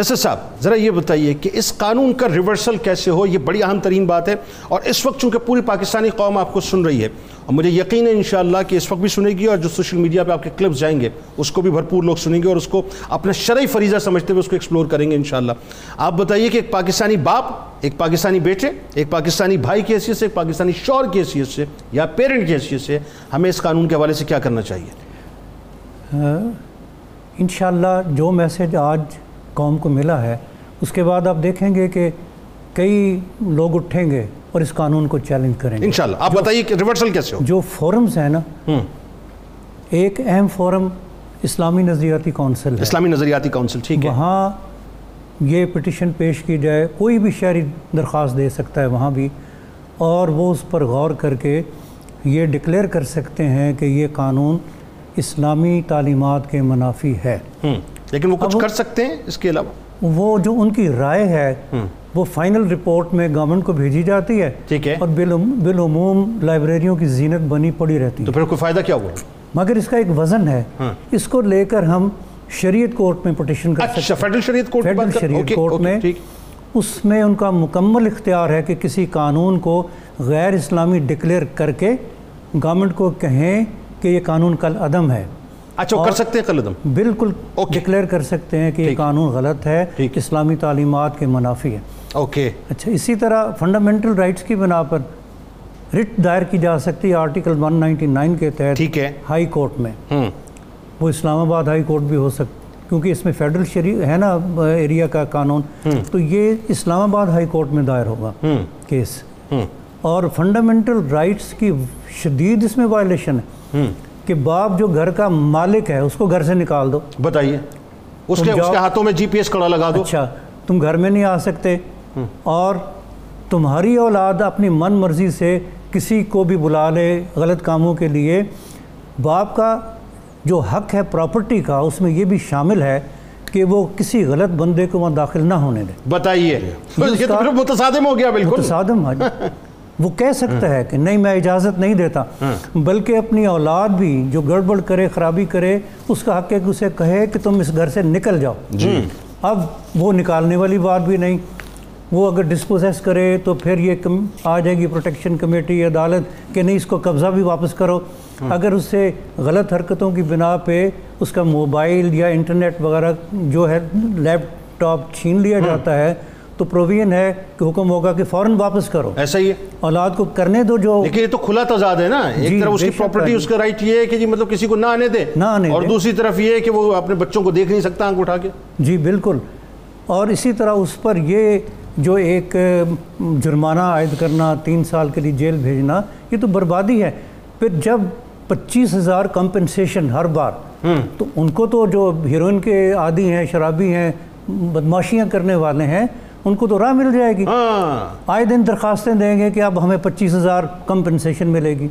جسر صاحب، ذرا یہ بتائیے کہ اس قانون کا ریورسل کیسے ہو؟ یہ بڑی اہم ترین بات ہے اور اس وقت چونکہ پوری پاکستانی قوم آپ کو سن رہی ہے، اور مجھے یقین ہے انشاءاللہ کہ اس وقت بھی سنے گی اور جو سوشل میڈیا پہ آپ کے کلپس جائیں گے، اس کو بھی بھرپور لوگ سنیں گے اور اس کو اپنا شرعی فریضہ سمجھتے ہوئے اس کو ایکسپلور کریں گے انشاءاللہ۔ آپ بتائیے کہ ایک پاکستانی باپ، ایک پاکستانی بیٹے، ایک پاکستانی بھائی کی حیثیت سے، ایک پاکستانی شور کی حیثیت سے یا پیرنٹ کی حیثیت سے ہمیں اس قانون کے حوالے سے کیا کرنا چاہیے؟ ہاں، انشاءاللہ جو میسج آج قوم کو ملا ہے اس کے بعد آپ دیکھیں گے کہ کئی لوگ اٹھیں گے اور اس قانون کو چیلنج کریں گے۔ انشاءاللہ آپ بتائیے کہ ریورسل کیسے ہو؟ جو فورمز ہیں نا ایک اہم فورم اسلامی نظریاتی کونسل ہے۔ اسلامی نظریاتی کونسل ٹھیک ہے۔ وہاں یہ پٹیشن پیش کی جائے کوئی بھی شہری درخواست دے سکتا ہے وہاں بھی اور وہ اس پر غور کر کے یہ ڈکلیئر کر سکتے ہیں کہ یہ قانون اسلامی تعلیمات کے منافی ہے۔ لیکن وہ کچھ کر سکتے ہیں اس کے علاوہ؟ وہ جو ان کی رائے ہے وہ فائنل رپورٹ میں گورنمنٹ کو بھیجی جاتی ہے۔ ٹھیک ہے۔ اور بالعموم لائبریریوں کی زینت بنی پڑی رہتی تو ہے۔ پھر کوئی فائدہ کیا ہوا؟ مگر اس کا ایک وزن ہے۔ اس کو لے کر ہم شریعت کورٹ میں پٹیشن کر سکتے اچھا فیڈرل شریعت کورٹ فیڈرل شریعت کورٹ میں اس میں ان کا مکمل اختیار ہے کہ کسی قانون کو غیر اسلامی ڈکلیئر کر کے گورنمنٹ کو کہیں کہ یہ قانون کل عدم ہے۔ اچھا کر سکتے ہیں قلدم؟ بالکل۔ ڈکلیئر کر سکتے ہیں کہ یہ قانون غلط ہے۔ اسلامی تعلیمات کے منافی ہے اوکے۔ اچھا اسی طرح فنڈامنٹل رائٹس کی بنا پر رٹ دائر کی جا سکتی ہے آرٹیکل 199 کے تحت ہائی کورٹ میں۔ وہ اسلام آباد ہائی کورٹ بھی ہو سکتا کیونکہ اس میں فیڈرل شریع ہے نا ایریا کا قانون۔ تو یہ اسلام آباد ہائی کورٹ میں دائر ہوگا۔ کیس اور فنڈامنٹل رائٹس کی شدید اس میں وائلیشن ہے۔ کہ باپ جو گھر کا مالک ہے اس کو گھر سے نکال دو۔ بتائیے اس کے اس کے ہاتھوں میں جی پی ایس کڑا لگا دو۔ اچھا تم گھر میں نہیں آ سکتے۔ اور تمہاری اولاد اپنی من مرضی سے کسی کو بھی بلا لے غلط کاموں کے لیے۔ باپ کا جو حق ہے پراپرٹی کا اس میں یہ بھی شامل ہے کہ وہ کسی غلط بندے کو وہاں داخل نہ ہونے دے۔ بتائیے۔ متصادم ہو گیا بالکل۔ متصادم ہے وہ کہہ سکتا ہے کہ نہیں میں اجازت نہیں دیتا بلکہ اپنی اولاد بھی جو گڑبڑ کرے خرابی کرے اس کا حق ہے کہ اسے کہے کہ تم اس گھر سے نکل جاؤ۔ جی۔ اب وہ نکالنے والی بات بھی نہیں۔ وہ اگر ڈسپوزیس کرے تو پھر یہ کم آ جائے گی پروٹیکشن کمیٹی عدالت کہ نہیں اس کو قبضہ بھی واپس کرو۔ اگر اس سے غلط حرکتوں کی بنا پہ اس کا موبائل یا انٹرنیٹ وغیرہ جو ہے لیپ ٹاپ چھین لیا جاتا ہے تو پروویژن ہے کہ حکم ہوگا کہ فوراً واپس کرو۔ ایسا ہی ہے۔ اولاد کو کرنے دو جو لیکن یہ تو کھلا تضاد ہے نا۔ ایک جی، طرف اس کی پراپرٹی ہے۔ اس کا رائٹ یہ ہے کہ جی مطلب کسی کو نہ آنے دے نہ آنے اور۔ دوسری طرف یہ ہے کہ وہ اپنے بچوں کو دیکھ نہیں سکتا آنکھ اٹھا کے۔ جی بالکل۔ اور اسی طرح اس پر یہ جو ایک جرمانہ عائد کرنا تین سال کے لیے جیل بھیجنا یہ تو بربادی ہے۔ پھر جب پچیس ہزار کمپنسیشن ہر بار تو ان کو تو جو ہیروئن کے عادی ہیں شرابی ہیں بدماشیاں کرنے والے ہیں ان کو تو راہ مل جائے گی۔ ہاں۔ آئے دن درخواستیں دیں گے کہ اب ہمیں پچیس ہزار کمپنسیشن ملے گی۔